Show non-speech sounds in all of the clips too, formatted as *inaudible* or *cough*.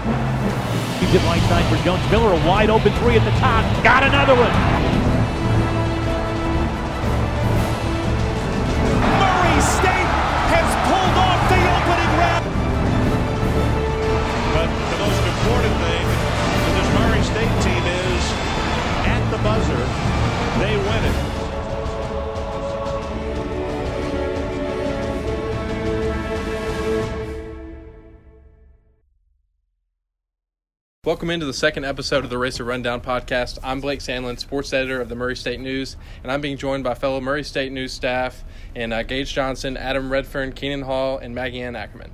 Keeps it right side for Jones. Miller, a wide open three at the top. Got another one. Murray State has pulled off the opening round. But the most important thing for this Murray State team is at the buzzer, they win it. Welcome into the second episode of the Racer Rundown podcast. I'm Blake Sandlin, sports editor of the Murray State News, and I'm being joined by fellow Murray State News staff and uh, Gage Johnson, Adam Redfern, Keenan Hall, and Maggie Ann Ackerman.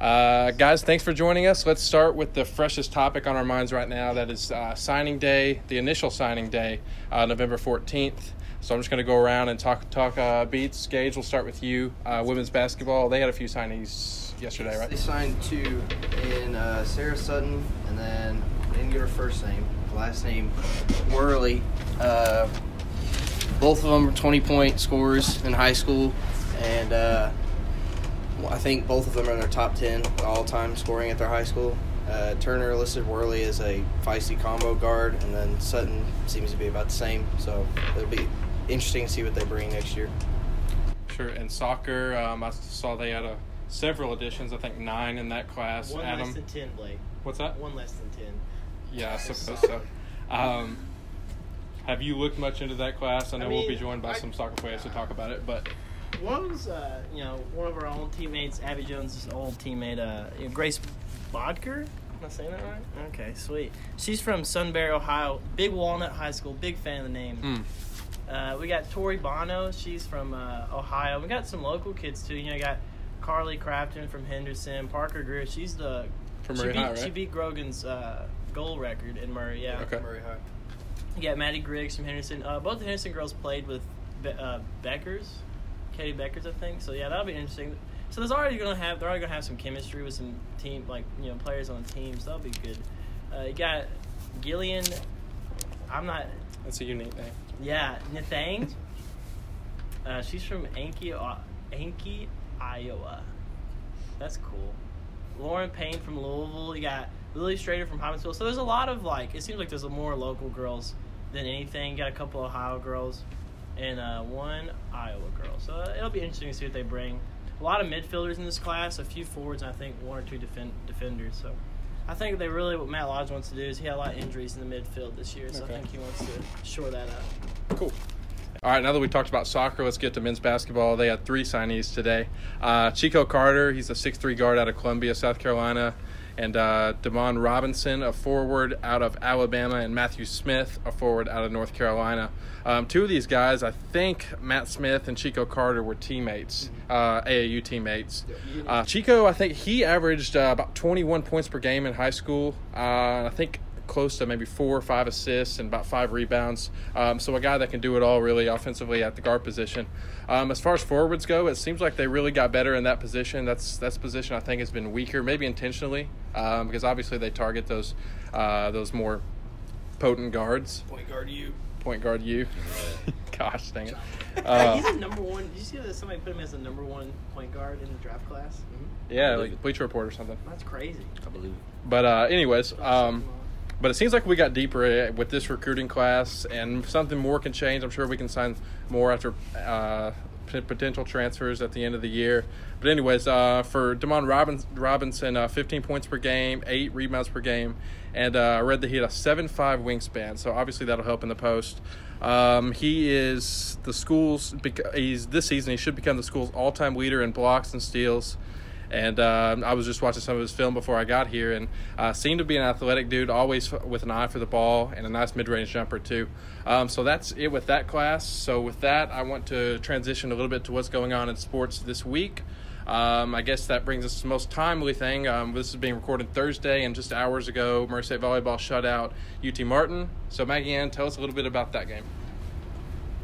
Uh, guys, thanks for joining us. Let's start with the freshest topic on our minds right now. That is uh, signing day, the initial signing day, uh, November 14th. So I'm just going to go around and talk talk uh, beats. Gage, we'll start with you. Uh, women's basketball, they had a few signings yesterday, right? They signed two in uh, Sarah Sutton, and then I didn't get her first name, last name Worley. Uh, both of them were 20 point scorers in high school, and uh, I think both of them are in their top 10 all time scoring at their high school. Uh, Turner listed Worley as a feisty combo guard, and then Sutton seems to be about the same. So it'll be interesting to see what they bring next year. Sure. And soccer, um, I saw they had a several editions. I think nine in that class. One Adam, less than ten, Blake. what's that? One less than ten. Yeah, I *laughs* suppose so. Um, have you looked much into that class? I know I we'll be joined by I- some soccer players to talk about it, but One was, uh, you know, one of our old teammates, Abby Jones' old teammate, uh, you know, Grace Bodker. Am I saying that right? Okay, sweet. She's from Sunbury, Ohio. Big Walnut High School. Big fan of the name. mm, Uh, we got Tori Bono. She's from uh, Ohio. We got some local kids too. You know, got Carly Crafton from Henderson. Parker Greer. She's the From she Murray beat, High, right? She beat Grogan's uh, goal record in Murray. Yeah. Okay. Murray High. You got Maddie Griggs from Henderson. Uh, both the Henderson girls played with Be- uh, Beckers, Katie Beckers, I think. So yeah, that'll be interesting. So there's already gonna have they're already gonna have some chemistry with some team like you know players on the teams. That'll be good. Uh, you got Gillian. I'm not. that's a unique name. Yeah, Nathang. Uh, she's from Ankeny, uh, Ankeny, Iowa. That's cool. Lauren Payne from Louisville. You got Lily Strader from Hymansville. So there's a lot of like. It seems like there's a more local girls than anything. You got a couple Ohio girls and uh, one Iowa girl. So it'll be interesting to see what they bring. A lot of midfielders in this class, a few forwards, and I think one or two defend- defenders. So I think they really what Matt Lodge wants to do is he had a lot of injuries in the midfield this year, so Okay. I think he wants to shore that up. Cool. All right, now that we talked about soccer, let's get to men's basketball. They had three signees today. Uh, Chico Carter, he's a 6'3 guard out of Columbia, South Carolina. And uh, Damon Robinson, a forward out of Alabama. And Matthew Smith, a forward out of North Carolina. Um, two of these guys, I think Matt Smith and Chico Carter were teammates, uh, AAU teammates. Uh, Chico, I think he averaged uh, about 21 points per game in high school. Uh, I think close to maybe four or five assists and about five rebounds. Um, so a guy that can do it all really offensively at the guard position. Um, as far as forwards go, it seems like they really got better in that position. That's that's position I think has been weaker, maybe intentionally, um, because obviously they target those uh, those more potent guards. Point guard, you. Point guard, you. *laughs* Gosh, dang it. Uh, he's a number one. Did you see that somebody put him as the number one point guard in the draft class? yeah, like Bleacher Report or something. That's crazy. I believe. But uh, anyways, um, but it seems like we got deeper uh, with this recruiting class, and something more can change. I'm sure we can sign more after uh, potential transfers at the end of the year. But anyways, uh, for Demond Robins- Robinson, uh, 15 points per game, eight rebounds per game, and uh, I read that he had a 7'5 wingspan. So obviously that'll help in the post. Um, he is the school's. He's this season. He should become the school's all-time leader in blocks and steals. And uh, I was just watching some of his film before I got here, and uh, seemed to be an athletic dude, always with an eye for the ball and a nice mid-range jumper too. Um, so that's it with that class. So with that, I want to transition a little bit to what's going on in sports this week. Um, I guess that brings us to the most timely thing. Um, this is being recorded Thursday, and just hours ago, Merced Volleyball shut out UT Martin. So Maggie Ann, tell us a little bit about that game.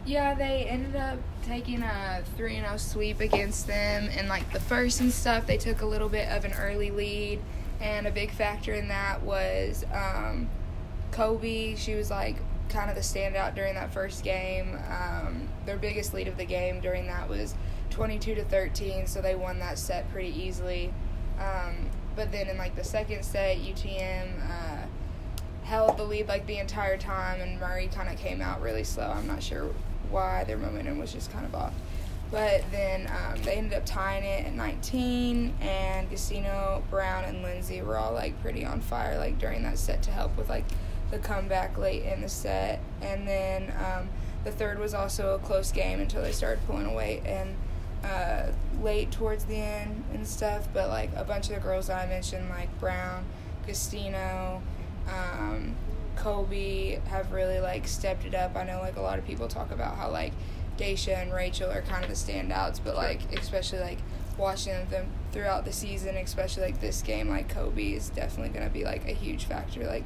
Yeah, they ended up taking a 3 0 sweep against them. And, like, the first and stuff, they took a little bit of an early lead. And a big factor in that was um, Kobe. She was, like, kind of the standout during that first game. Um, their biggest lead of the game during that was 22 to 13, so they won that set pretty easily. Um, but then in like the second set, UTM uh, held the lead like the entire time, and Murray kind of came out really slow. I'm not sure why their momentum was just kind of off. But then um, they ended up tying it at 19, and Gastino, Brown, and Lindsay were all like pretty on fire like during that set to help with like the comeback late in the set. And then um, the third was also a close game until they started pulling away and uh, late towards the end and stuff. But like a bunch of the girls that I mentioned, like Brown, Gastino, um, Kobe, have really like stepped it up. I know like a lot of people talk about how like Daisha and Rachel are kind of the standouts, but like especially like watching them throughout the season, especially like this game, like Kobe is definitely going to be like a huge factor like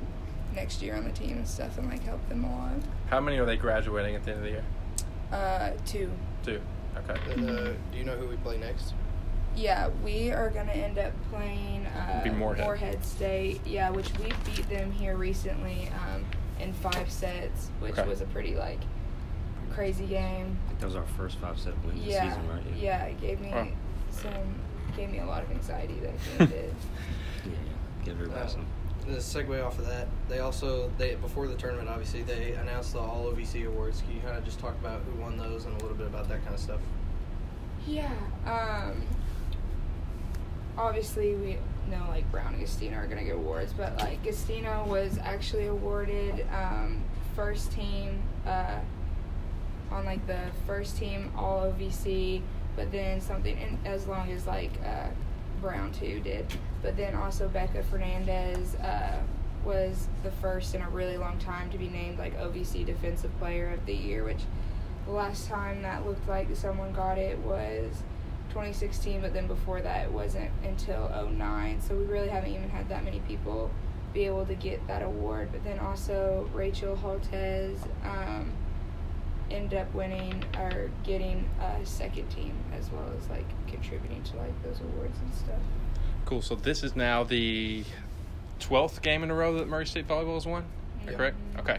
next year on the team and stuff, and like help them a lot. How many are they graduating at the end of the year? Uh, two. Two. Okay. And, uh, do you know who we play next? Yeah, we are gonna end up playing uh, Be Morehead. State. Yeah, which we beat them here recently um, in five sets, which Okay. was a pretty like crazy game. I think that was our first five set win of the Yeah, season, right? yeah, it gave me Wow. some, gave me a lot of anxiety that game *laughs* did. Yeah, yeah. Give everybody Uh, some. The segue off of that, they also they before the tournament obviously they announced the All OVC awards. Can you kind of just talk about who won those and a little bit about that kind of stuff? Yeah. Um. Obviously, we know like Brown and Gastino are gonna get awards, but like Gastino was actually awarded um, first team uh, on like the first team All OVC, but then something as long as like uh, Brown too did, but then also Becca Fernandez uh, was the first in a really long time to be named like OVC Defensive Player of the Year, which the last time that looked like someone got it was 2016, but then before that it wasn't until 09. So we really haven't even had that many people be able to get that award. But then also Rachel Holtez um, ended up winning or getting a second team as well as like contributing to like those awards and stuff. Cool. So this is now the twelfth game in a row that Murray State volleyball has won. Correct? Okay.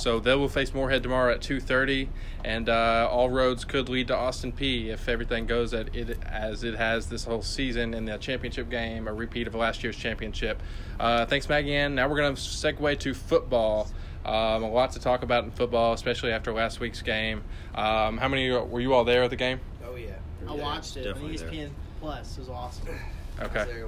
So they will face Morehead tomorrow at two thirty, and uh, all roads could lead to Austin Peay if everything goes at it as it has this whole season in the championship game, a repeat of last year's championship. Uh, thanks, Maggie Ann. Now we're going to segue to football. Um, a lot to talk about in football, especially after last week's game. Um, how many were you all there at the game? Oh yeah, I watched it on Definitely there. ESPN Plus. It was awesome. I was Okay.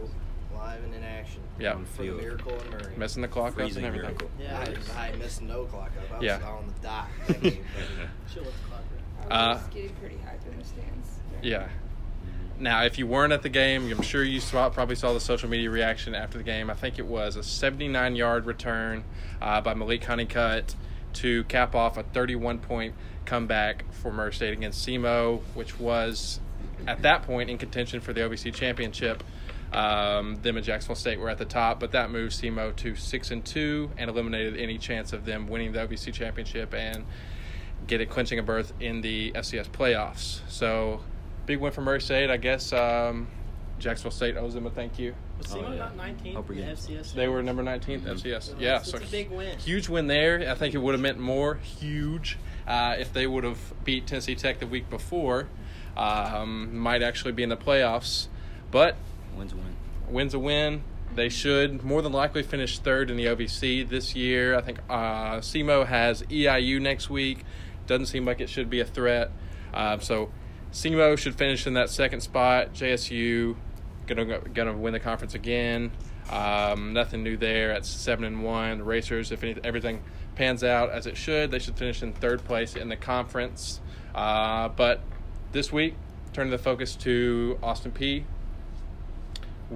There live and in action. Yeah. On For the miracle and Murray. Messing the clock up and everything. miracle. Yeah, I, I missed no clock up. I was Yeah. on the dot. *laughs* That game. She'll the clock run. I was Uh, getting pretty hyped in the stands. Yeah. Now, if you weren't at the game, I'm sure you saw, probably saw the social media reaction after the game. I think it was a 79 yard return uh, by Malik Honeycutt to cap off a 31 point comeback for Murray State against SEMO, which was at that point in contention for the OVC championship. Um, them and Jacksonville State were at the top, but that moved SEMO to six and two and eliminated any chance of them winning the OVC championship and get it clinching a berth in the FCS playoffs. So big win for Murray State. I guess um, Jacksonville State owes them a thank you. Was Oh, SEMO yeah. not 19th in the FCS? They were number 19th FCS. Well, Yeah, that's- so that's a big win. Huge win there. I think it would have meant more huge uh, if they would have beat Tennessee Tech the week before. Um, might actually be in the playoffs, but Wins a win. wins a win. They should more than likely finish third in the OVC this year. I think uh, SEMO has EIU next week. Doesn't seem like it should be a threat. Uh, so SEMO should finish in that second spot. JSU gonna gonna win the conference again. Um, nothing new there at seven and one. The Racers, if any, everything pans out as it should, they should finish in third place in the conference. Uh, but this week, turning the focus to Austin Peay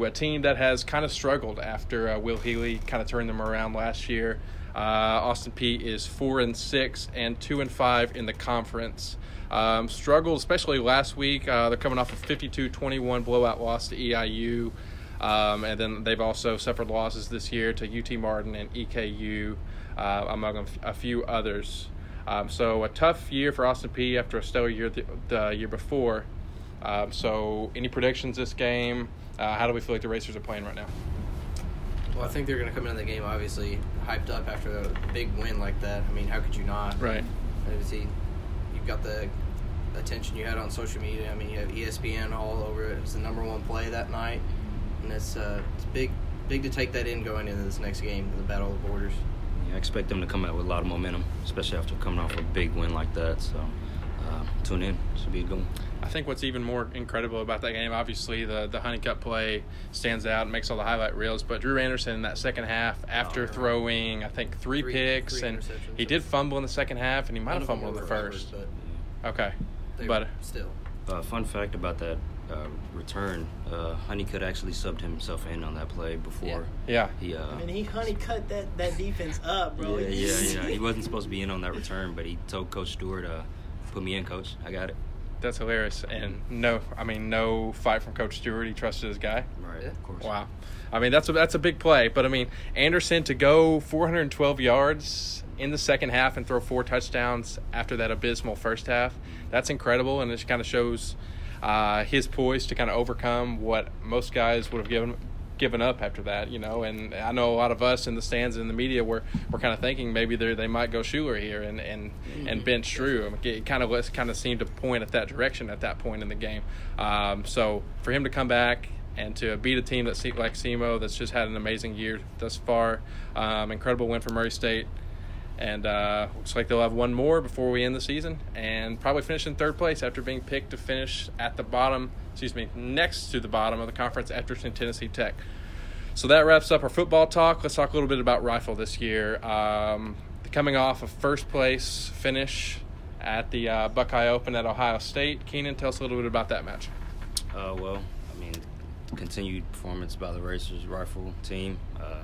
a team that has kind of struggled after uh, Will Healy kind of turned them around last year. Uh, Austin Peay is four and six and two and five in the conference. Um, struggled especially last week. Uh, they're coming off a 52-21 blowout loss to EIU, um, and then they've also suffered losses this year to UT Martin and EKU, uh, among a few others. Um, so a tough year for Austin Peay after a stellar year the, the year before. Um, so, any predictions this game? Uh, how do we feel like the Racers are playing right now? Well, I think they're going to come into the game obviously hyped up after a big win like that. I mean, how could you not? Right. Obviously, you've got the attention you had on social media. I mean, you have ESPN all over it. It was the number one play that night. and it's uh, it's big big to take that in going into this next game, the Battle of the Borders. Yeah, I expect them to come out with a lot of momentum, especially after coming off a big win like that. So uh, tune in. Should be a good one. I think what's even more incredible about that game, obviously the the Honeycutt play stands out and makes all the highlight reels. But Drew Anderson in that second half, after you're right. throwing I think three, Three- picks, three and he did fumble in the second half, and he might have fumbled in the were recovered, first. but Okay, but still. Uh, fun fact about that uh, return: uh, Honeycutt actually subbed himself in on that play before yeah, he. Uh, I mean, he honey cut that, that defense up, bro. yeah, yeah, yeah. *laughs* He wasn't supposed to be in on that return, but he told Coach Stewart, uh, "Put me in, Coach. I got it." That's hilarious. And no, I mean no fight from Coach Stewart. He trusted his guy. Right, of course. Wow. I mean, that's a, that's a big play. But, I mean, Anderson to go 412 yards in the second half and throw four touchdowns after that abysmal first half, that's incredible. And it kind of shows uh, his poise to kind of overcome what most guys would have given given up after that, you know. And I know a lot of us in the stands and in the media were, were kind of thinking maybe they they might go Schuler here and and, and bench Drew. I mean, It kind of was kind of seemed to point at that direction at that point in the game. Um, so for him to come back and to beat a team that se- like SEMO that's just had an amazing year thus far, um, incredible win for Murray State. And uh, looks like they'll have one more before we end the season, and probably finish in third place after being picked to finish at the bottom. Excuse me, next to the bottom of the conference after Tennessee Tech. So that wraps up our football talk. Let's talk a little bit about rifle this year. Um, coming off a first place finish at the uh, Buckeye Open at Ohio State. Keenan, tell us a little bit about that match. Uh, well, I mean, continued performance by the Racers rifle team. Uh,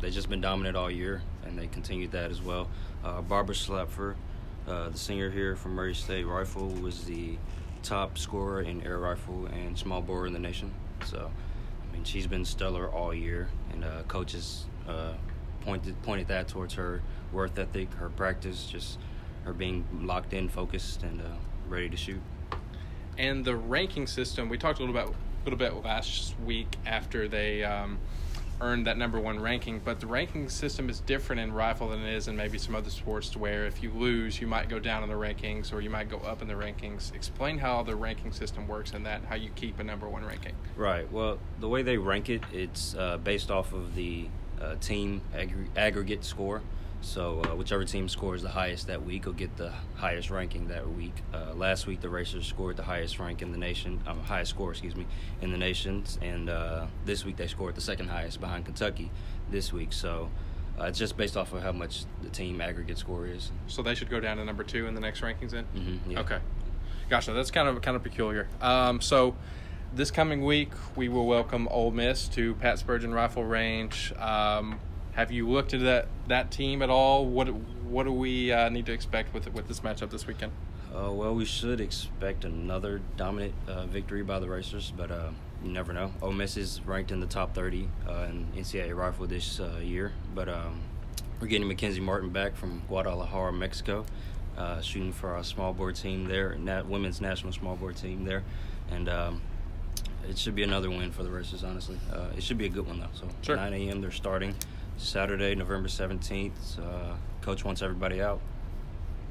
they've just been dominant all year, and they continued that as well. Uh, Barbara Slapfer, uh, the singer here from Murray State Rifle, was the top scorer in air rifle and small bore in the nation. So, I mean, she's been stellar all year, and uh, coaches uh, pointed pointed that towards her worth ethic, her practice, just her being locked in, focused, and uh, ready to shoot. and the ranking system we talked a little bit about a little bit last week after they um, earned that number one ranking but the ranking system is different in rifle than it is in maybe some other sports where if you lose you might go down in the rankings or you might go up in the rankings explain how the ranking system works and that how you keep a number one ranking Right. Well, the way they rank it, it's uh, based off of the uh, team aggr- aggregate score. So uh, whichever team scores the highest that week will get the highest ranking that week. Uh, last week, the Racers scored the highest rank in the nation, um, highest score, excuse me, in the nations, and uh, this week they scored the second highest behind Kentucky this week. So uh, it's just based off of how much the team aggregate score is. so they should go down to number two in the next rankings then Mhm, yeah. okay gotcha that's kind of kind of peculiar um, so this coming week we will welcome Ole Miss to Pat Spurgeon Rifle Range. Um, have you looked at that that team at all? What what do we uh, need to expect with with this matchup this weekend? Uh, well, we should expect another dominant uh, victory by the Racers, but uh, you never know. Ole Miss is ranked in the top 30 uh, in NCAA rifle this uh, year, but um, we're getting Mackenzie Martin back from Guadalajara, Mexico, uh, shooting for our small bore team there, nat- women's national small bore team there, and um, it should be another win for the Racers. Honestly, uh, it should be a good one though. So Sure. 9 a.m. they're starting Saturday, November 17th. Uh, Coach wants everybody out.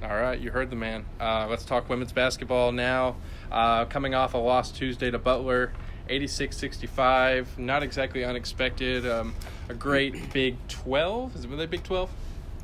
All right, you heard the man. Uh, let's talk women's basketball now. Uh, coming off a loss Tuesday to Butler, 86-65. Not exactly unexpected. Um, a great *clears throat* Big 12. Is it they Big 12?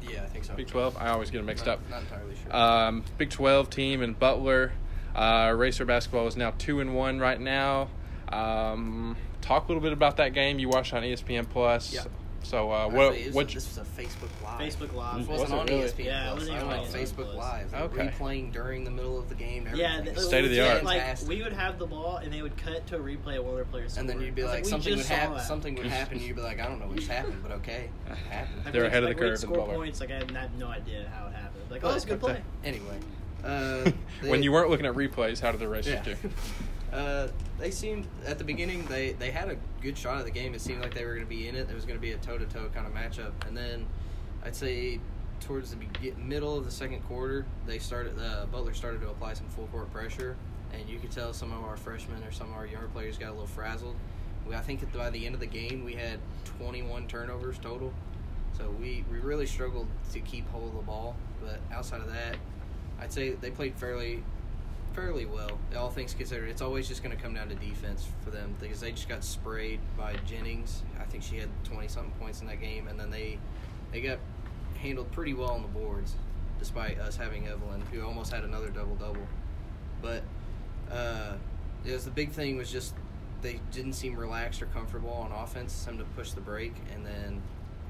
Yeah, I think so. Big 12. I always get them mixed up. Not entirely sure. Um, Big 12 team in Butler. Uh, Racer basketball is now two and one right now. Um, talk a little bit about that game. You watched on ESPN Plus. Yeah. So uh, Actually, what it was- what this was a Facebook Live. Facebook Live. This Was wasn't it on really? ESPN Yeah, it wasn't I even went on on Facebook Live. They Okay. Replaying during the middle of the game. and Yeah, everything. th- State of the art. Like Fantastic. we would have the ball, and they would cut to a replay of one of their players. and then you'd be I was like, something would just happen. that." Something would happen. and *laughs* You'd be like, I don't know what just happened, but okay, it happened. They're we'd- ahead of the like, curve in Score points. Like I had, no idea how it happened. Like, oh, Well, that's a good okay. play. Anyway, *laughs* uh, when you weren't looking at replays, how did the Racers Yeah. do? *laughs* Uh, they seemed at the beginning they they had a good shot at the game. It seemed like they were going to be in it. It was going to be a toe to toe kind of matchup, and then I'd say towards the be- middle of the second quarter, they started uh, Butler started to apply some full court pressure, and you could tell some of our freshmen or some of our younger players got a little frazzled. We, I think by the end of the game we had 21 turnovers total, so we, we really struggled to keep hold of the ball. But outside of that, I'd say they played fairly fairly well. All things considered, it's always just going to come down to defense for them because they just got sprayed by Jennings. I think she had twenty something points in that game, and then they they got handled pretty well on the boards, despite us having Evelyn, who almost had another double double. But uh, it was the big thing was just they didn't seem relaxed or comfortable on offense. Some to push the break, and then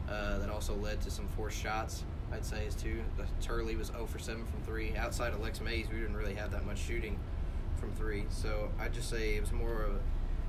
uh, that also led to some forced shots. I'd say is two. The Turley was 0 for 7 from three. Outside of Lex Mays, we didn't really have that much shooting from three. So I'd just say it was more of a.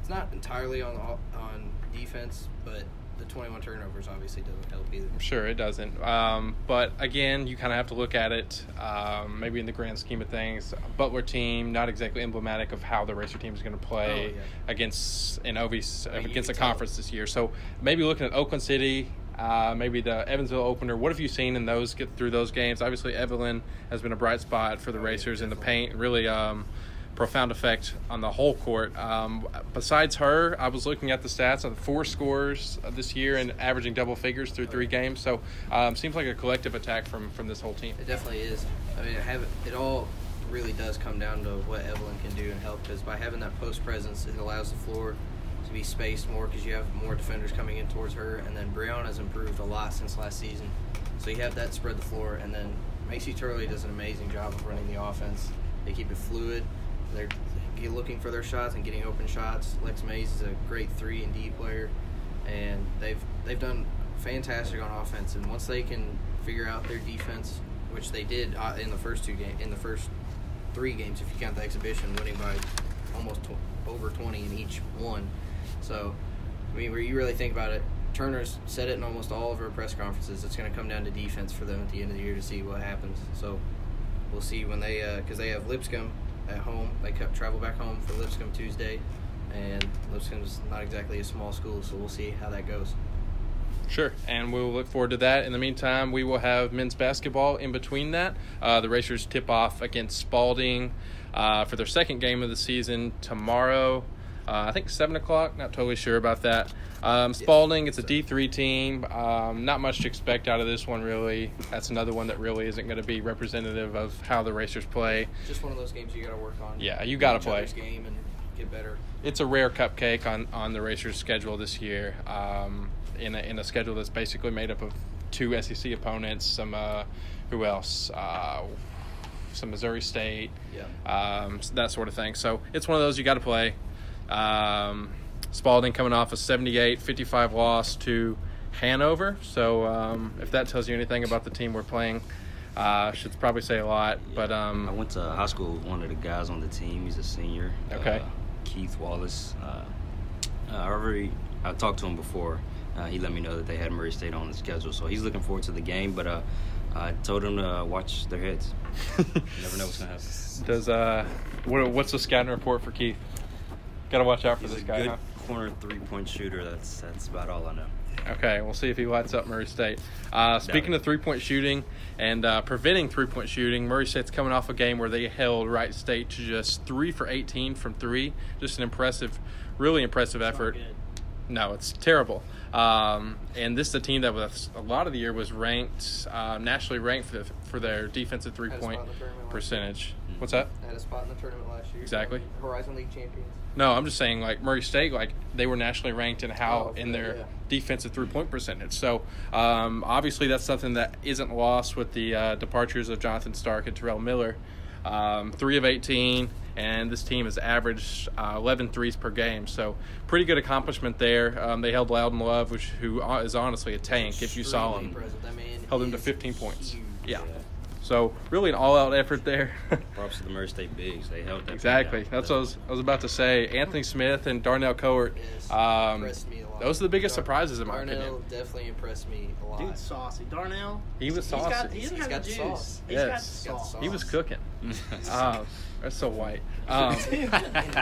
It's not entirely on on defense, but the 21 turnovers obviously doesn't help either. Sure, it doesn't. Um, but again, you kind of have to look at it um, maybe in the grand scheme of things. Butler team, not exactly emblematic of how the Racer team is going to play Oh, yeah. against an Ovies I mean, against tell. conference this year. So maybe looking at Oakland City. Uh, maybe the Evansville opener. What have you seen in those? Get through those games. Obviously, Evelyn has been a bright spot for the Racers in the paint. Really, um, profound effect on the whole court. Um, besides her, I was looking at the stats of the four scores this year and averaging double figures through three games. So um, seems like a collective attack from from this whole team. It definitely is. I mean, have, it all really does come down to what Evelyn can do and help because by having that post presence, it allows the floor to be spaced more because you have more defenders coming in towards her. And then Brianna's improved a lot since last season. So you have that spread the floor. And then Macy Turley does an amazing job of running the offense. They keep it fluid. They're looking for their shots and getting open shots. Lex Mays is a great three and D player, and they've they've done fantastic on offense. And once they can figure out their defense, which they did uh, in the first two game in the first three games, if you count the exhibition, winning by almost tw- over twenty in each one. So, I mean, where you really think about it, Turner's said it in almost all of her press conferences. It's going to come down to defense for them at the end of the year to see what happens. So, we'll see when they because they have Lipscomb at home. They travel back home for Lipscomb Tuesday, and Lipscomb's not exactly a small school, so we'll see how that goes. Sure, and we'll look forward to that. In the meantime, we will have men's basketball in between that. Uh, the Racers tip off against Spalding uh, for their second game of the season tomorrow. Uh, I think seven o'clock. Not totally sure about that. Um, Spalding, it's a D three team. Um, not much to expect out of this one, really. That's another one that really isn't going to be representative of how the Racers play. Just one of those games you got to work on. Yeah, you gotta play. game and get better. it's a rare cupcake on, on the Racers' schedule this year. Um, in a, in a schedule that's basically made up of two SEC opponents, some uh, who else? Uh, some Missouri State, Yeah. um, that sort of thing. So it's one of those you got to play. Um, Spalding coming off a 78-55 loss to Hanover. So um, if that tells you anything about the team we're playing, uh, should probably say a lot. But I um, went to high school with one of the guys on the team. He's a senior. Okay. Uh, Keith Wallace. Uh, uh, I already I talked to him before. Uh, he let me know that they had Murray State on the schedule, so he's looking forward to the game. But uh, I told him to watch their heads. You *laughs* never know what's gonna happen. Does uh, what, what's the scouting report for Keith? Got to watch out for He's this a guy. good huh? corner three point shooter. That's that's about all I know. Okay, we'll see if he lights up Murray State. Uh, speaking it. of three point shooting and uh, preventing three point shooting, Murray State's coming off a game where they held Wright State to just three for 18 from three. Just an impressive, really impressive It's effort. good. No, it's terrible. Um, and this is a team that was a lot of the year was ranked uh, nationally ranked for, for their defensive three Had a point spot in the tournament last percentage. What's that? Had a spot in the tournament last year. Exactly. Horizon League champions. No, I'm just saying like Murray State, like they were nationally ranked in how Oh, in their yeah. defensive three point percentage. So um, obviously that's something that isn't lost with the uh, departures of Jonathan Stark and Terrell Miller. Um, three of 18, and this team has averaged uh, 11 threes per game. So pretty good accomplishment there. Um, they held Loudon Love, which who uh, honestly a tank if you saw him. impressive. That Held him to is 15 points. huge. Yeah. So really an all out effort there. *laughs* Props to the Murray State bigs. They held that. Exactly. That's what I was, I was about to say. Anthony Smith and Darnell Cowart. Yes. Um, impressed me a lot. those are the biggest Dar- surprises in my Darnell opinion. definitely impressed me a lot. Dude's saucy. Darnell. He was He's got, saucy. he doesn't He's have got the the juice. sauce. He's got Yes. Got sauce. He was cooking. *laughs* Um, that's so white. *laughs* Um, *laughs*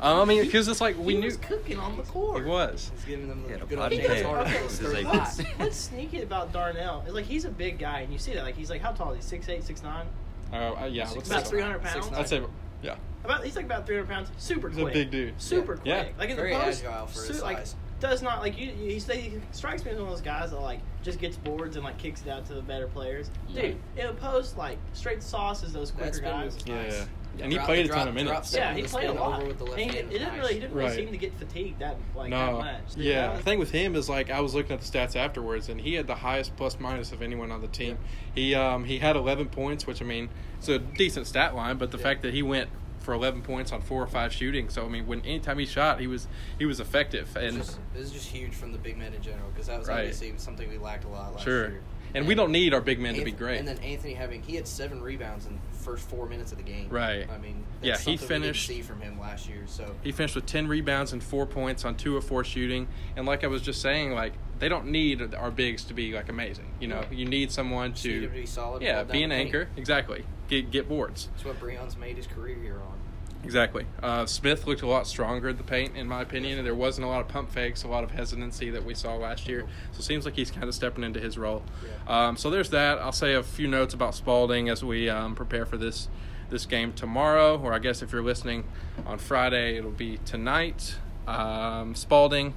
um, I mean, because it's like we he knew was cooking on the court. he was. He's giving them the good potty old He does. Okay, this so is a- what's, what's sneaky about Darnell is like he's a big guy, and you see that. Like he's like how tall is he? Six eight, six nine. Uh, uh, yeah, let's About say- three hundred Six pounds. I'd say, yeah. About he's like about three hundred pounds. Super He's a big dude. Super Yeah. quick. Yeah. Like in Very the post, agile for his like size. does not like you. you he, he strikes me as one of those guys that like just gets boards and like kicks it out to the better players. Dude, in a post like straight sauces those quicker That's been guys. his Yeah, nice. yeah. And he played a drop- ton of minutes. Yeah, he played a lot. over with the left And he, hand it didn't nice. really, he didn't really Right. seem to get fatigued that like No, that much. yeah. The thing with him is like I was looking at the stats afterwards, and he had the highest plus minus of anyone on the team. He um he had 11 points, which I mean it's a decent stat line, but the Yeah. fact that he went for 11 points on four or five shooting, so I mean when anytime he shot, he was he was effective, It's and just, this is just huge from the big men in general because that was Right. obviously something we lacked a lot last sure. year. And we don't need our big men to be great. And then Anthony having he had seven rebounds in the first four minutes of the game. Right. I mean, Yeah, he finished- see from him last year. So He finished with 10 rebounds and 4 points on 2 of 4 shooting. And like I was just saying, like they don't need our bigs to be like amazing. You know, you need someone need to to be solid, Yeah, be an anchor. Exactly. Get get boards. that's what Breon's made his career here on. Exactly. Uh, Smith looked a lot stronger at the paint, in my opinion, and there wasn't a lot of pump fakes, a lot of hesitancy that we saw last year. So it seems like he's kind of stepping into his role. Um, so there's that. I'll say a few notes about Spalding as we um, prepare for this this game tomorrow, or I guess if you're listening on Friday, it'll be tonight. Um, Spalding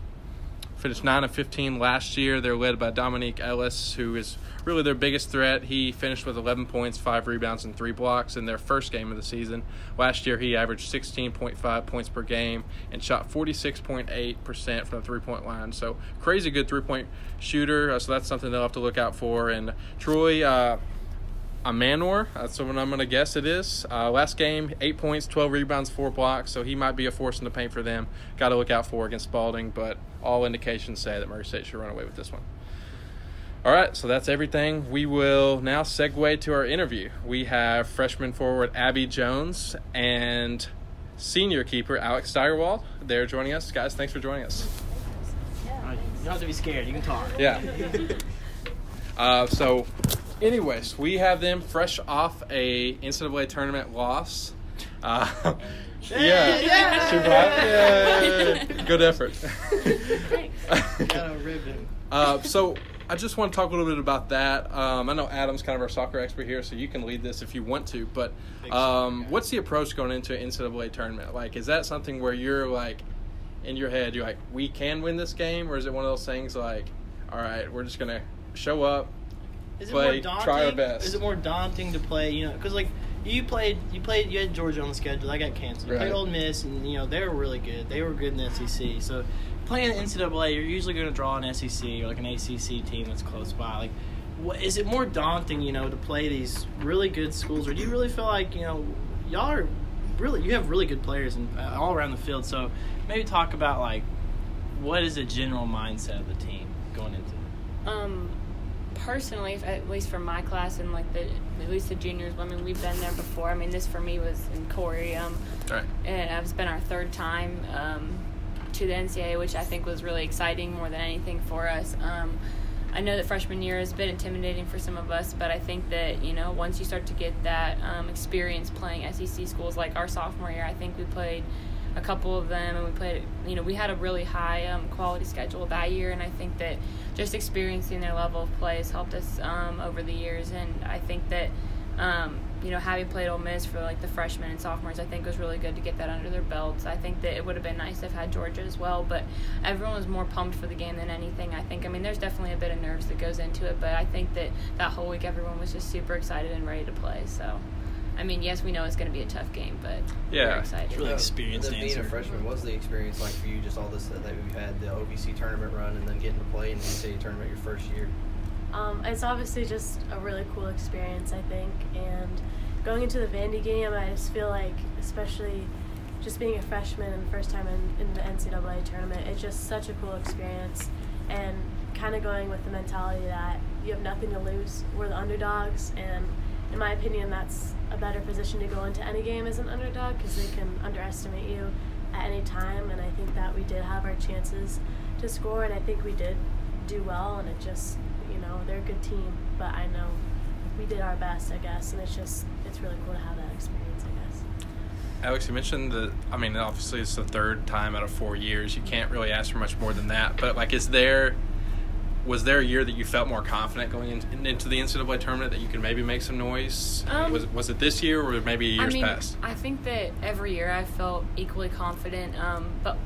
finished 9 of 15 last year. They're led by Dominique Ellis, who is really their biggest threat. He finished with 11 points, 5 rebounds, and 3 blocks in their first game of the season. Last year, he averaged 16.5 points per game and shot 46.8% from the three point line. So, crazy good three point shooter. Uh, so, that's something they'll have to look out for. And Troy, uh, a Manor. That's what I'm going to guess it is. Uh, last game, eight points, 12 rebounds, four blocks. So he might be a force in the paint for them. Got to look out for against Spalding, but all indications say that Murray State should run away with this one. All right, so that's everything. We will now segue to our interview. We have freshman forward Abby Jones and senior keeper Alex Steigerwald. They're joining us. Guys, thanks for joining us. All right, you don't have to be scared. You can talk. Yeah. *laughs* Uh, so, anyways, we have them fresh off a NCAA tournament loss. Uh, yeah. Yeah. Super hot. Yay. Good effort. Thanks. *laughs* Got a ribbon. uh, so, I just want to talk a little bit about that. Um, I know Adam's kind of our soccer expert here, so you can lead this if you want to. But um, what's the approach going into an NCAA tournament? Like, is that something where you're like, in your head, you're like, we can win this game, or is it one of those things like, all right, we're just gonna show up, Is it play, more daunting? try our best. Is it more daunting to play? You know, because like you played, you played, you had Georgia on the schedule. That got canceled. You Right. played Ole Miss, and you know they were really good. They were good in the SEC. So playing the NCAA, you're usually going to draw an SEC or like an ACC team that's close by. Like, what, is it more daunting, you know, to play these really good schools, or do you really feel like you know y'all are really you have really good players and uh, all around the field? So maybe talk about like what is the general mindset of the team going into it. Um, personally, if- at least for my class and like the at least the juniors, I mean, we've been there before. I mean, this for me was in Corey, um, right. and it's been our third time um, to the NCAA, which I think was really exciting more than anything for us. Um, I know that freshman year has been intimidating for some of us, but I think that you know once you start to get that um, experience playing SEC schools like our sophomore year, I think we played a couple of them, and we played. You know, we had a really high um, quality schedule that year, and I think that just experiencing their level of play has helped us um, over the years. And I think that um, you know having played Ole Miss for like the freshmen and sophomores, I think was really good to get that under their belts. I think that it would have been nice to have had Georgia as well, but everyone was more pumped for the game than anything. I think. I mean, there's definitely a bit of nerves that goes into it, but I think that that whole week everyone was just super excited and ready to play. So. I mean, yes, we know it's going to be a tough game, but Yeah. we're excited. It's really experienced the, being a freshman, what's the experience like for you? Just all this that we've had the OVC tournament run and then getting to play in the NCAA tournament your first year. Um, it's obviously just a really cool experience, I think. And going into the Vandy game, I just feel like, especially just being a freshman and first time in, in the NCAA tournament, it's just such a cool experience. And kind of going with the mentality that you have nothing to lose. We're the underdogs, and in my opinion, that's a better position to go into any game as an underdog because they can underestimate you at any time. And I think that we did have our chances to score, and I think we did do well. And it just, you know, they're a good team, but I know we did our best, I guess. And it's just, it's really cool to have that experience, I guess. Alex, you mentioned that. I mean, obviously, it's the third time out of four years. You can't really ask for much more than that. But like, is there was there a year that you felt more confident going in, into the NCAA tournament that you could maybe make some noise? Um, was was it this year or maybe years I mean, past? I think that every year I felt equally confident, um, but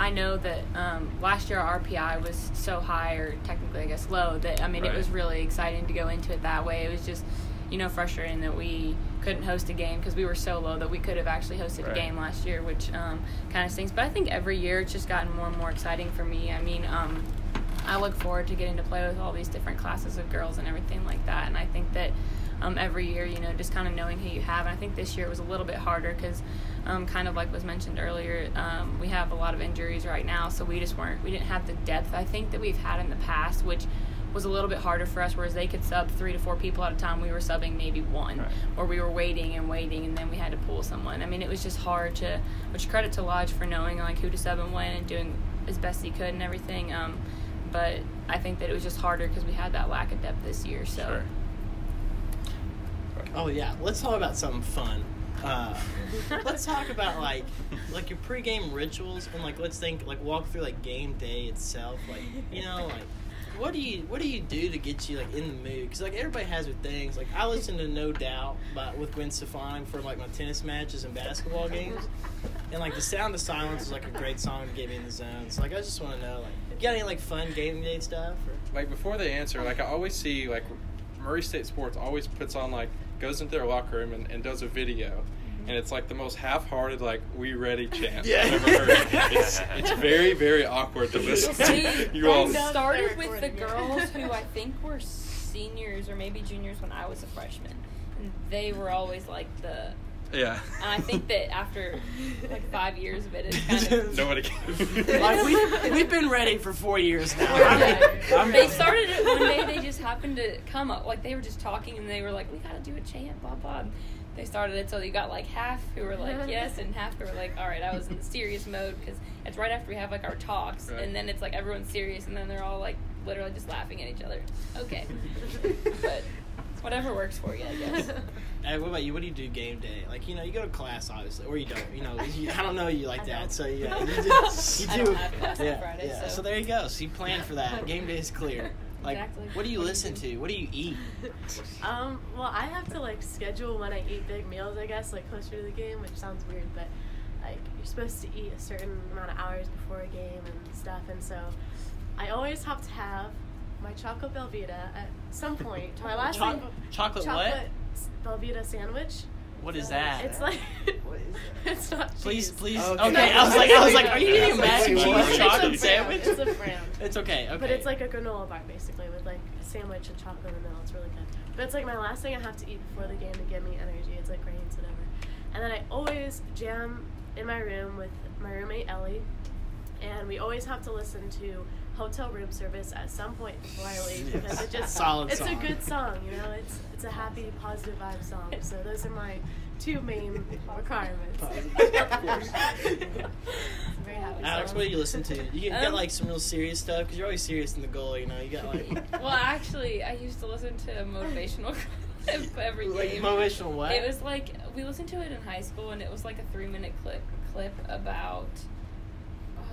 I know that um, last year our RPI was so high, or technically I guess low, that I mean Right. it was really exciting to go into it that way. It was just, you know, frustrating that we couldn't host a game because we were so low that we could have actually hosted Right. a game last year, which um, kind of stinks. But I think every year it's just gotten more and more exciting for me. I mean, um, I look forward to getting to play with all these different classes of girls and everything like that. And I think that um, every year, you know, just kind of knowing who you have. And I think this year it was a little bit harder because, um, kind of like was mentioned earlier, um, we have a lot of injuries right now, so we just weren't, we didn't have the depth I think that we've had in the past, which was a little bit harder for us. Whereas they could sub three to four people at a time, we were subbing maybe one, Right. or we were waiting and waiting, and then we had to pull someone. I mean, it was just hard to. Which credit to Lodge for knowing like who to sub and when and doing as best he could and everything. Um, but I think that it was just harder because we had that lack of depth this year. So. Sure. Oh yeah, let's talk about something fun. Uh, *laughs* let's talk about like like your pregame rituals and like let's think like walk through like game day itself. Like you know like what do you what do you do to get you like in the mood? Because like everybody has their things. Like I listen to No Doubt by with Gwen Stefani for like my tennis matches and basketball games, and like the Sound of Silence is like a great song to get me in the zone. So like I just want to know like you got any like fun game day stuff? Or? like before they answer, like I always see like Murray State Sports always puts on like goes into their locker room and, and does a video. Mm-hmm. And it's like the most half-hearted, like "We ready" chant Yeah. I've ever heard. *laughs* It's, it's very, very awkward to listen We to. *laughs* You all, started with the girls who I think were seniors or maybe juniors when I was a freshman. And they were always like the. Yeah. And I think that after like five years of it, it's kind of. *laughs* Nobody can. Like we we've been ready for four years now. Yeah. *laughs* they started it one day. They just happened to come up like they were just talking and they were like, "We gotta do a chant, blah blah." They started it so you got like half who were like *laughs* yes and half who were like, "All right." I was in the serious mode because it's right after we have like our talks Right. and then it's like everyone's serious and then they're all like literally just laughing at each other. Okay, but whatever works for you, I guess. *laughs* *laughs* Hey, what about you? What do you do game day? Like, you know, you go to class, obviously, or you don't. You know, you, I don't know you like I that. don't. So yeah, you *laughs* do. You I do. don't have class on yeah, Friday, yeah. so. there you go. So you plan for that. Game day is clear. Like, Exactly. what do you listen to? What do you eat? Um, well, I have to like schedule when I eat big meals, I guess, like closer to the game, which sounds weird, but like you're supposed to eat a certain amount of hours before a game and stuff, and so I always have to have my chocolate Belvita at some *laughs* point. My last Chocolate- thing, chocolate what? chocolate s- Velveeta sandwich. *laughs* What is that? It's like What is it's not Please, cheese. please. Oh, Okay, okay. I was like, I was like, are you eating a mac and cheese chocolate it's sandwich? It's a brand. *laughs* It's okay. Okay. But it's like a granola bar basically with like a sandwich and chocolate in the middle. It's really good. But it's like my last thing I have to eat before the game to give me energy. It's like grains, whatever. And then I always jam in my room with my roommate Ellie, and we always have to listen to Hotel Room Service at some point before I leave *laughs* because it just Solid it's song. a good song. You know, it's it's a happy, positive vibe song. So those are my two main requirements. Of *laughs* course. Very happy Alex, song. what do you listen to? You get, you got Um, like some real serious stuff because you're always serious in the goal. You know, you got like *laughs* Well, actually, I used to listen to motivational every like game. motivational what? It was like we listened to it in high school, and it was like a three-minute clip clip about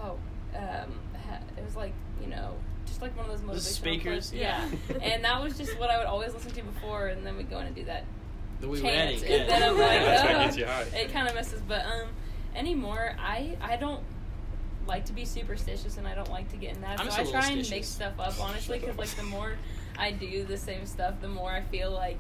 oh, um, ha- it was like you know just like one of those motivational speakers? clips. Yeah, and that was just what I would always listen to before, and then we'd go in and do that the we chant, ready. and then I'm like, That's what "Ugh." gets you high. it kind of messes. But um, anymore, I I don't like to be superstitious, and I don't like to get in that. I'm so just a I try and make stuff up, honestly, because like the more I do the same stuff, the more I feel like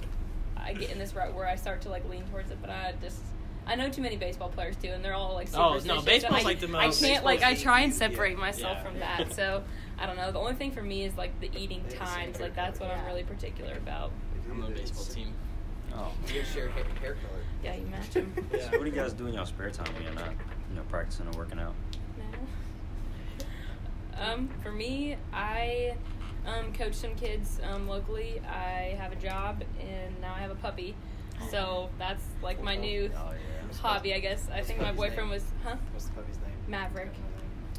I get in this rut where I start to like lean towards it. But I just I know too many baseball players too, and they're all like Oh, no, superstitious. baseball's, I, like, the most. I can't like I try and separate myself Yeah. from that. So I don't know. The only thing for me is like the eating times. Like that's what I'm really particular about. I'm on the baseball team. Oh. You guys share hair, hair color. Yeah, you match them. *laughs* Yeah. So what do you guys do in your spare time when you're not, you know, practicing or working out? No. *laughs* Um, for me, I um, coach some kids um, locally. I have a job and now I have a puppy. So that's like my new Oh yeah. hobby, I guess. I What's think my boyfriend name? was, huh? What's the puppy's name? Maverick.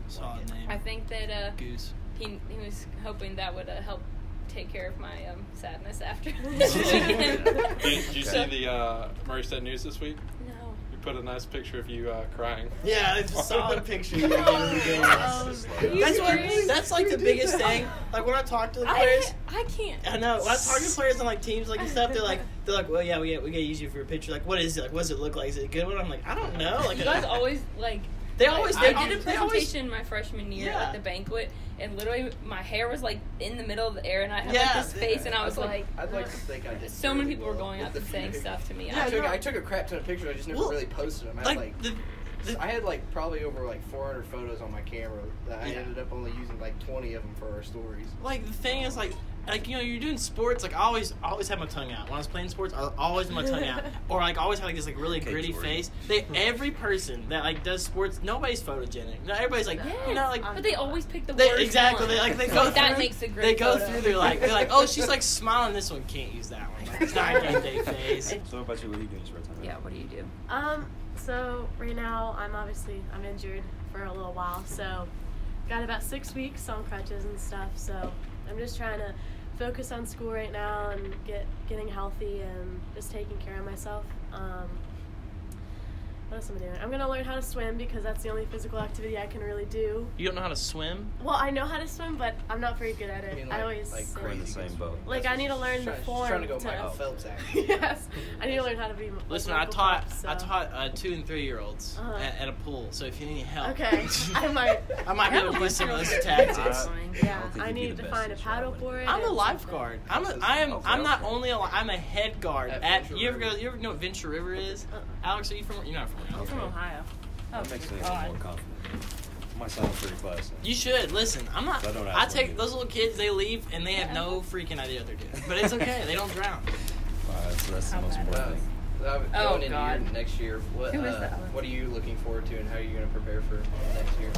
Solid name. I think that uh, Goose. He, he was hoping that would uh, help take care of my um, sadness after. *laughs* Did, did you *laughs* see the uh, Murray State News this week? no. You put a nice picture of you uh, crying. Yeah, it's a solid *laughs* picture. You get in. Um, That's what. That's like the biggest thing. Like when I talk to the players. I can't. I know. When I talk to players on like teams like and stuff, they're like, they're like, well, yeah, we get we gotta use you for a picture. Like, what is it? Like, what does it look like? Is it a good one? I'm like, I don't know. Like, You guys always like They always I they, did a they always- presentation my freshman year Yeah. at the banquet, and literally my hair was like in the middle of the air, and I had Yeah. like this face, and I was I'd like, I'd like to think I did. so many fairly people were going up and saying stuff to me. I I took no. I took a crap ton of pictures. I just never Well, really posted them. I had like like, the, the I had like probably over like 400 photos on my camera. That I ended up only using like 20 of them for our stories. like the thing is like like you know you're doing sports like I always I always have my tongue out when I was playing sports I always have my tongue out *laughs* or like I always had like this like really Okay, gritty Jordan. face they every person that like does sports nobody's photogenic no everybody's like you know like but they always pick the they, worst exactly one. they like they So go that through, makes a great they go photo. through they're like they're like oh she's like smiling this one can't use that one like, it's not a game day face *laughs* So what about you? What are you doing in your spare time? Yeah, what do you do? Um, so right now I'm obviously I'm injured for a little while, so got about six weeks on crutches and stuff. So I'm just trying to focus on school right now and get getting healthy and just taking care of myself. Um, what else am I doing? I'm gonna learn how to swim because that's the only physical activity I can really do. you don't know how to swim Well, I know how to swim, but I'm not very good at it. I mean, I always like sink. We're in the same boat. Like I need to learn the Trying- she's form. trying to go to, Michael Phelps *laughs* *laughs* yes, I need to learn how to be. like listen I Michael taught Phelps, I taught uh, two and three year olds Uh-huh. at, at a pool so if you need help Okay, *laughs* I might. I might be able have to a use some of those tactics Yeah, don't I need to find a at paddle traveling. board. I'm a lifeguard. I'm a, I am I'm not only a li- I'm a head guard At at, Venture you ever River. go you ever know what Venture River is? Uh-uh. Alex, are you from you're not from I'm around from. Ohio. Oh, That makes me a God. little more confident. My son's pretty classy. You should listen. I'm not. So I don't I take those little kids. They leave and they have no freaking idea what they're doing. *laughs* But it's okay. they don't drown. Wow, that's, that's the most bad important thing. Oh, going into God. your next year, what Who is uh, that? what are you looking forward to, and how are you going to prepare for next year?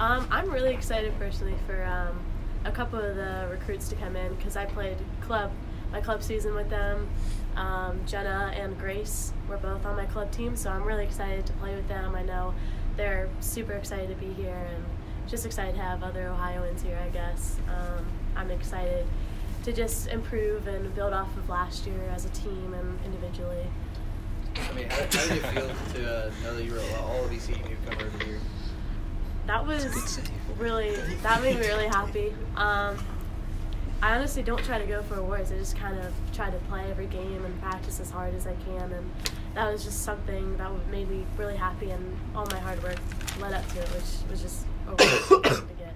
Um, I'm really excited personally for um, a couple of the recruits to come in because I played club my club season with them. Um, Jenna and Grace were both on my club team, so I'm really excited to play with them. I know they're super excited to be here and just excited to have other Ohioans here. I guess um, I'm excited to just improve and build off of last year as a team and individually. I mean, how, how did it feel to uh, know that you were all of these team you've come over here? that was really that made me really happy. Um, I honestly don't try to go for awards. I just kind of try to play every game and practice as hard as I can, and that was just something that made me really happy, and all my hard work led up to it, which was just a *coughs* really good thing to get.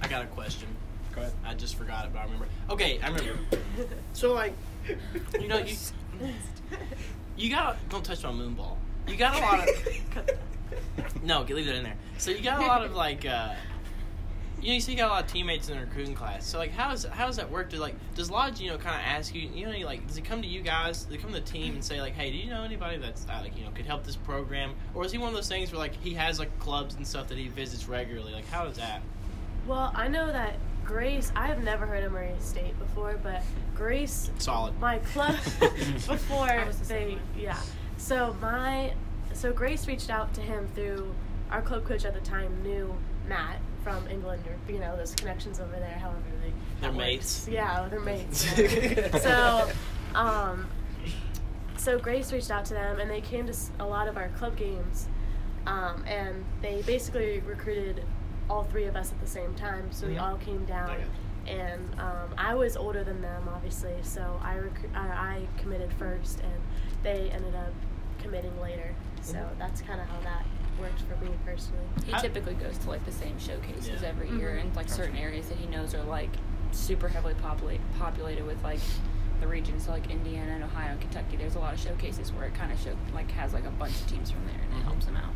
I got a question. Go ahead. I just forgot it, but I remember. Okay, I remember. *laughs* So like, you know, you *laughs* you got don't touch my moon ball. You got a lot of *laughs* no, leave that in there. So you got a lot of like. uh you know, you see, you got a lot of teammates in the recruiting class. So, like, how does how does that work? Do like does Lodge, you know, kind of ask you, you know, like, does he come to you guys? Does he come to the team and say, like, hey, do you know anybody that's uh, like, you know, could help this program? Or is he one of those things where like he has like clubs and stuff that he visits regularly? Like, how is that? Well, I know that Grace. I have never heard of Murray State before, but Grace Solid. my club *laughs* before I was the same they yeah so my so grace reached out to him through our club coach at the time knew matt from england or you know those connections over there however they They're mates. yeah they're mates *laughs* so um so grace reached out to them and they came to a lot of our club games um, and they basically recruited all three of us at the same time so we Mhm. all came down Okay. and um, I was older than them, obviously. So I, rec- I I committed first, and they ended up committing later. So Mhm. that's kind of how that works for me personally. He How- typically goes to like the same showcases Yeah. every year Mhm. in like certain areas that he knows are like super heavily populate, populated with like the regions so like Indiana and Ohio and Kentucky. There's a lot of showcases where it kind of show like has like a bunch of teams from there and it Mhm. helps him out.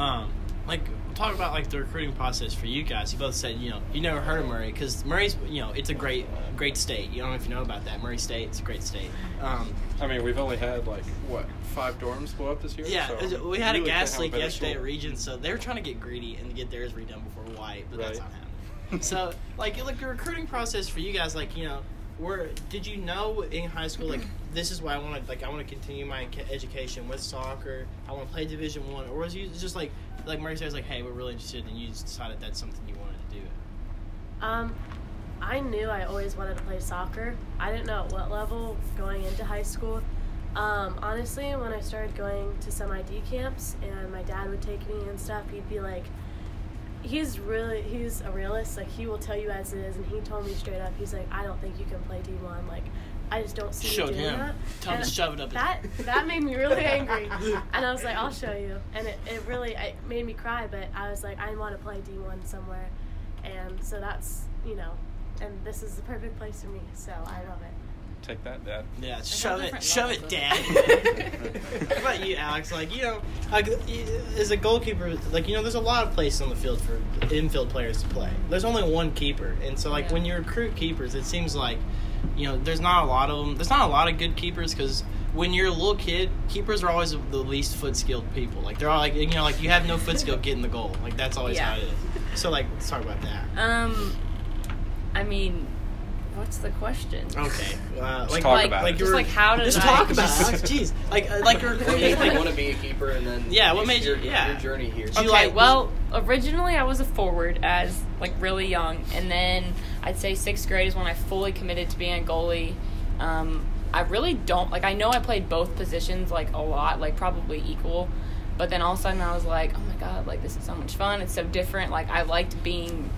Um, like talk about like the recruiting process for you guys. You both said you know you never heard of Murray because Murray's you know it's a great great state. You don't know if you know about that. Murray State, it's a great state. Um, I mean, we've only had like what five dorms blow up this year. yeah, so we had a really gas leak yesterday at. Regent, so they were trying to get greedy and get theirs redone before White, but that's not happening. *laughs* so like like the recruiting process for you guys, like you know, were did you know in high school like this is why I want to like I want to continue my education with soccer. I want to play Division One, or was you just like like Murray says like, hey, we're really interested, and you decided that's something you wanted to do. Um, I knew I always wanted to play soccer. I didn't know at what level going into high school. Um, honestly, when I started going to some ID camps and my dad would take me and stuff, he'd be like, he's really, he's a realist. Like, he will tell you as it is. And he told me straight up, he's like, I don't think you can play D1. Like, I just don't see Showed you doing him. that. Tell him And to shove it up his- That *laughs* that made me really *laughs* angry, and I was like, I'll show you. And it, it really it made me cry, but I was like, I want to play D1 somewhere, and so that's you know, and this is the perfect place for me. So I love it. Take that, Dad. Yeah, shove it, shove it, Dad. *laughs* what about you, Alex? Like, you know, like as a goalkeeper, like you know, there's a lot of places on the field for infield players to play. There's only one keeper, and so like Yeah. when you recruit keepers, it seems like, you know, there's not a lot of them. There's not a lot of good keepers because when you're a little kid, keepers are always the least foot skilled people. Like they're all like, you know, like you have no foot skill getting the goal. Like that's always Yeah. how it is. So like, let's talk about that. Um, I mean, what's the question? Okay. Uh, like, talk like, about like it. Just you're- like how did just I talk about it. *laughs* Jeez, like uh, like you're What made you want to be a keeper, and then Yeah, what made you- your, yeah. your journey here? Do you Okay, like- well, originally I was a forward as like really young, and then I'd say sixth grade is when I fully committed to being a goalie. Um, I really don't like. I know I played both positions like a lot, like probably equal, but then all of a sudden I was like, oh my god, like this is so much fun. It's so different. Like I liked being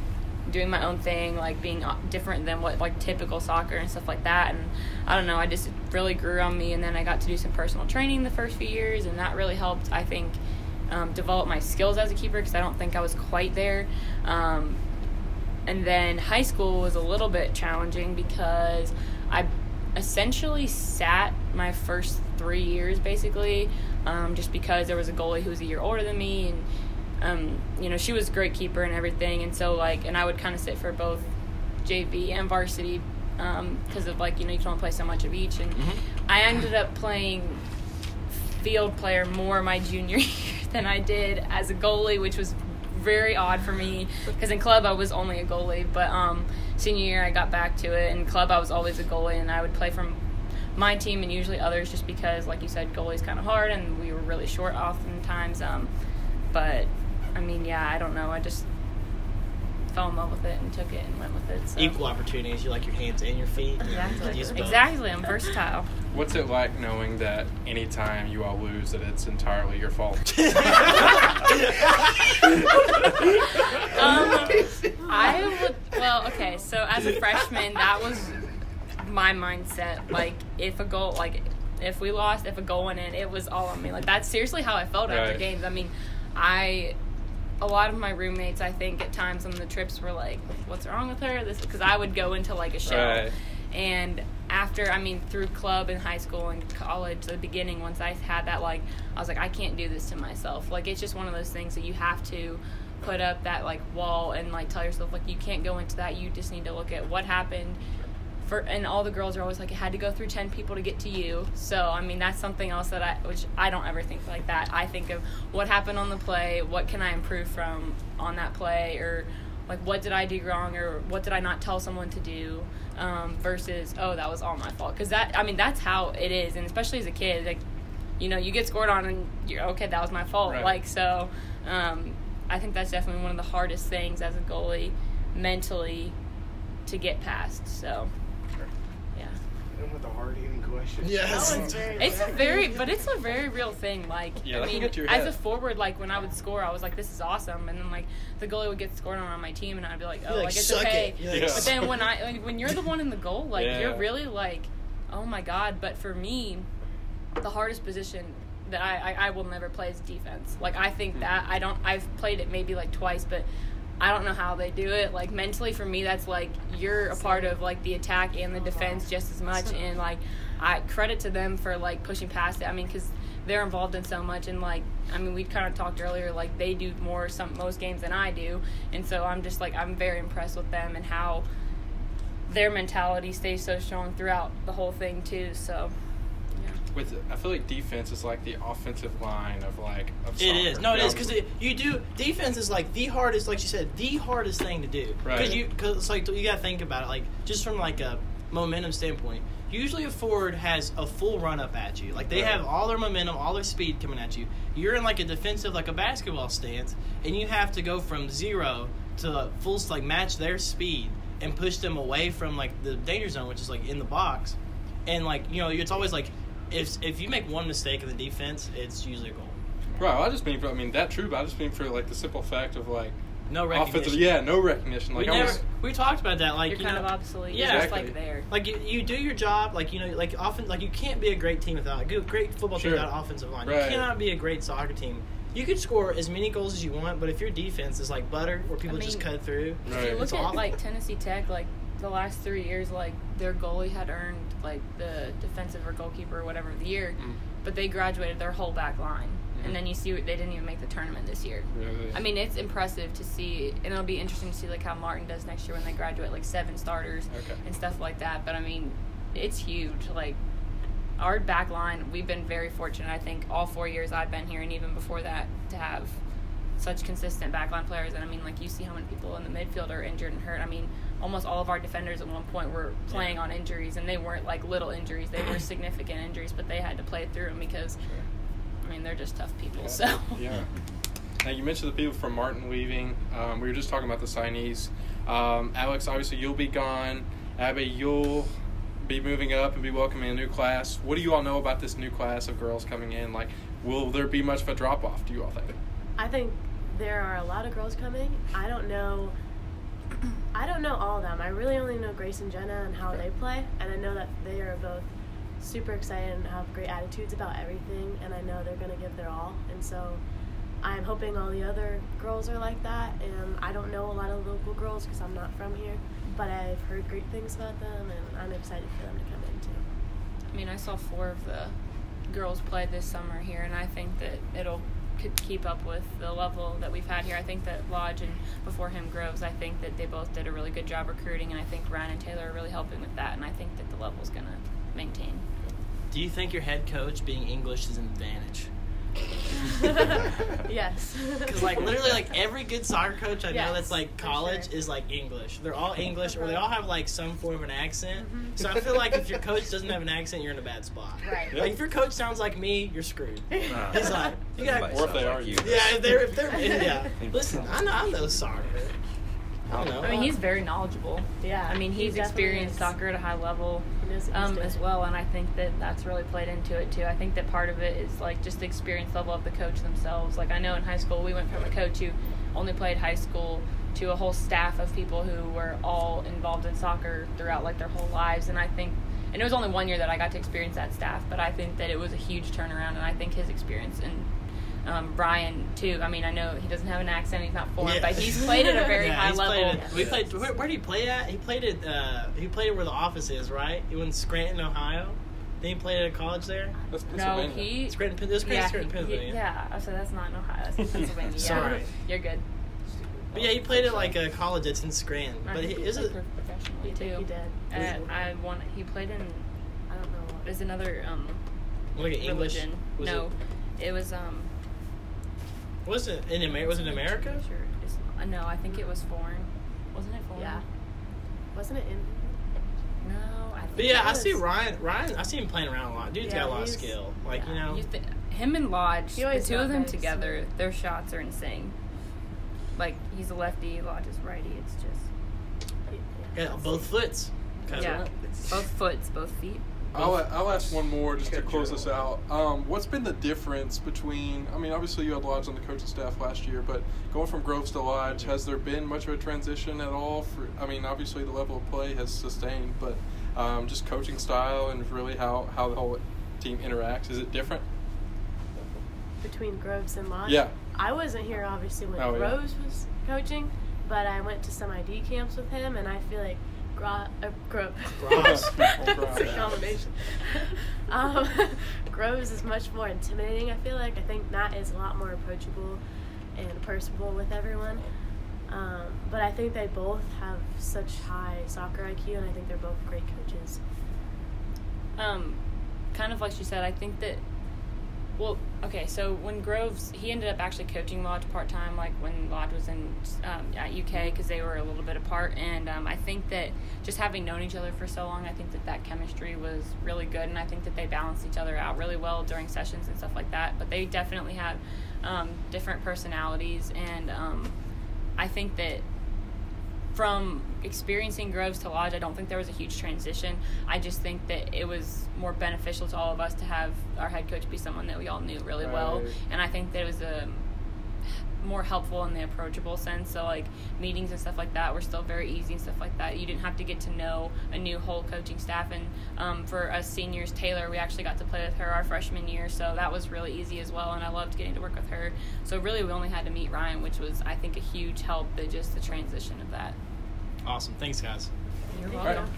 doing my own thing, like being uh, different than what like typical soccer and stuff like that. And I don't know, I just really grew on me. And then I got to do some personal training the first few years, and that really helped. I think um, develop my skills as a keeper because I don't think I was quite there. Um, and then high school was a little bit challenging because I essentially sat my first three years basically, um, just because there was a goalie who was a year older than me, and um, you know she was a great keeper and everything, and so like, and I would kind of sit for both JV and varsity because of like you know you can only play so much of each, and I ended up playing field player more my junior *laughs* year than I did as a goalie, which was very odd for me because in club I was only a goalie, but um, senior year I got back to it. In club I was always a goalie, and I would play from my team and usually others just because, like you said, goalie's kind of hard and we were really short oftentimes. Um, but I mean, yeah, I don't know. I just fell in love with it and took it and went with it. So. Equal opportunities. You like your hands and your feet. Exactly. Use both. Exactly. I'm versatile. What's it like knowing that anytime you all lose, that it's entirely your fault? *laughs* *laughs* Um, I would. Well, okay. So as a freshman, that was my mindset. Like, if a goal, like, if we lost, if a goal went in, it was all on me. Like, that's seriously how I felt after games. I mean, I. A lot of my roommates, I think, at times on the trips were like, "What's wrong with her?" This because I would go into like a shell. Right. And after, I mean, through club and high school and college, the beginning, once I had that, like, I was like, I can't do this to myself. Like, it's just one of those things that you have to put up that, like, wall and, like, tell yourself, like, you can't go into that. You just need to look at what happened. For, and all the girls are always like, it had to go through 10 people to get to you. So, I mean, that's something else that I, which I don't ever think like that. I think of what happened on the play, what can I improve from on that play, or like what did I do wrong, or what did I not tell someone to do, um, versus, oh, that was all my fault. Because that, I mean, that's how it is. And especially as a kid, like, you know, you get scored on and you're, okay, that was my fault. Right. Like, so um, I think that's definitely one of the hardest things as a goalie mentally to get past. So. And with the hard hitting question. Yes. That was very. It's a very, but it's a very real thing. Like, Yeah, I mean, get to your as a forward, like when I would score, I was like, "This is awesome," and then like the goalie would get scored on on my team, and I'd be like, "Oh, You're like, it's "Suck okay." It. Like, Yeah. But then when I, like, when you're the one in the goal, like Yeah. you're really like, "Oh my god!" But for me, the hardest position that I, I, I will never play is defense. Like I think hmm. that I don't. I've played it maybe like twice, but I don't know how they do it. Like mentally, for me, that's like you're a part of like the attack and the defense just as much. And like I credit to them for like pushing past it. I mean, because they're involved in so much. And like I mean, we kind of talked earlier. Like they do more some most games than I do. And so I'm just like I'm very impressed with them and how their mentality stays so strong throughout the whole thing too. So. With I feel like defense is like the offensive line of like of It is. soccer. No, it is because you do defense is like the hardest, like you said, the hardest thing to do. Right. Because you, because it's like you gotta think about it, like just from like a momentum standpoint. Usually, a forward has a full run up at you. Like they Right. have all their momentum, all their speed coming at you. You're in like a defensive, like a basketball stance, and you have to go from zero to full, like match their speed and push them away from like the danger zone, which is like in the box. And like you know, it's always like if if you make one mistake in the defense, it's usually a goal. Right. Well, I just mean for I mean that true, but I just mean for like the simple fact of like No offensive. recognition. Yeah, no recognition. Like we never, was. we talked about that. Like You're you kind know, of obsolete. Yeah, You're just like there. Like you, you do your job. Like you know, like often, like you can't be a great team without a good, great football team Sure. without offensive line. Right. You cannot be a great soccer team. You could score as many goals as you want, but if your defense is like butter, where people I just cut through, If you it's look at awful. like Tennessee Tech, like the last three years, like their goalie had earned like the defensive or goalkeeper or whatever of the year, Mm. but they graduated their whole back line. And then you see they didn't even make the tournament this year. Really? I mean, it's impressive to see, and it'll be interesting to see like how Martin does next year when they graduate, like seven starters Okay. and stuff like that. But I mean, it's huge. Like our back line, we've been very fortunate. I think all four years I've been here, and even before that, to have such consistent backline players. And I mean, like you see how many people in the midfield are injured and hurt. I mean, almost all of our defenders at one point were playing on injuries, and they weren't like little injuries; they were *clears throat* significant injuries. But they had to play through them because, I mean, they're just tough people. So Yeah. *laughs* Now you mentioned the people from Martin leaving. Um, we were just talking about the signees. Um, Alex, obviously you'll be gone. Abby, you'll be moving up and be welcoming a new class. What do you all know about this new class of girls coming in? Like, will there be much of a drop off? Do you all think? I think there are a lot of girls coming. I don't know. I don't know all of them. I really only know Grace and Jenna and how they play, and I know that they are both super excited and have great attitudes about everything, and I know they're gonna give their all. And so, I'm hoping all the other girls are like that. And I don't know a lot of local girls because I'm not from here, but I've heard great things about them, and I'm excited for them to come in too. I mean, I saw four of the girls play this summer here, and I think that it'll could keep up with the level that we've had here. I think that Lodge and before him Groves, I think that they both did a really good job recruiting, and I think Ryan and Taylor are really helping with that, and I think that the level's gonna maintain. Do you think your head coach being English is an advantage? *laughs* yes. Because like literally, like every good soccer coach I know that's like college sure. is like English. They're all English, or they all have like some form of an accent. Mm-hmm. So I feel like if your coach doesn't have an accent, you're in a bad spot. Right. Like if your coach sounds like me, you're screwed. Nah. *laughs* He's like, you got. Or if they are you. Yeah, if they're if they're *laughs* yeah. Listen, I know I know soccer. I don't know. I mean, he's very knowledgeable. Yeah, I mean, he's definitely experienced is. soccer at a high level He knows what he's um, as well, and I think that that's really played into it too. I think that part of it is like just the experience level of the coach themselves. Like I know in high school we went from a coach who only played high school to a whole staff of people who were all involved in soccer throughout like their whole lives, and I think. And it was only one year that I got to experience that staff, but I think that it was a huge turnaround, and I think his experience and um, Brian too. I mean, I know he doesn't have an accent; he's not foreign, Yeah. but he's played at a very *laughs* Yeah, high he's level. played at- we played. Where, where did he play at? He played at. Uh, he played where the office is, right? He went in Scranton, Ohio. Then he played at a college there. That's No, he. Scranton, Pen- this yeah, Scranton, he- Pennsylvania. he- yeah. I said that's not in Ohio. That's in *laughs* Pennsylvania. yeah. Sorry. You're good. But yeah, he played at like a college that's in Scranton. I But think he, he is played it? pro- professionally too. he did. Uh, I want. He played in. I don't know. what- There's another um Like an English? religion. Was no, it, was um. Was it in America? Was it in America? Sure. It's, uh, no, I think it was foreign. Wasn't it foreign? Yeah. Wasn't it in? No, I think. But yeah, it I was. see Ryan. Ryan, I see him playing around a lot. Dude's Yeah, got a lot of skill. Like you know, you thi- him and Lodge, He the two of them together, smooth. their shots are insane. Like he's a lefty, Lodge is righty. It's just yeah, both foots. Kinda yeah, both foots, both feet. I'll, I'll ask one more just to close this out. Um, what's been the difference between? I mean, obviously you had Lodge on the coaching staff last year, but going from Groves to Lodge, has there been much of a transition at all? For I mean, obviously the level of play has sustained, but um, just coaching style and really how how the whole team interacts. Is it different? between Groves and Lodge. Yeah. I wasn't here obviously when Oh, yeah. Groves was coaching, but I went to some ID camps with him, and I feel like Gro- uh, Gro- Groves. it's *laughs* a combination. *laughs* um, *laughs* Groves is much more intimidating. I feel like I think Matt is a lot more approachable and personable with everyone. Um, but I think they both have such high soccer IQ, and I think they're both great coaches. Um, kind of like she said, I think that. Well, okay, so when Groves, he ended up actually coaching Lodge part time, like when Lodge was in um, at UK, because they were a little bit apart. And um, I think that just having known each other for so long, I think that that chemistry was really good, and I think that they balanced each other out really well during sessions and stuff like that. But they definitely have um, different personalities, and um, I think that from experiencing Groves to Lodge, I don't think there was a huge transition. I just think that it was more beneficial to all of us to have our head coach be someone that we all knew really well, and I think there was a more helpful in the approachable sense. So like meetings and stuff like that were still very easy and stuff like that. You didn't have to get to know a new whole coaching staff. And um, for us seniors, Taylor, we actually got to play with her our freshman year, so that was really easy as well. And I loved getting to work with her. So really, we only had to meet Ryan, which was I think a huge help. That just the transition of that. Awesome. Thanks, guys. You're welcome.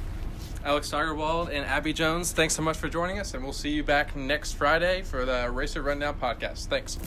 Alex Steigerwald and Abby Jones, thanks so much for joining us, and we'll see you back next Friday for the Racer Rundown podcast. Thanks.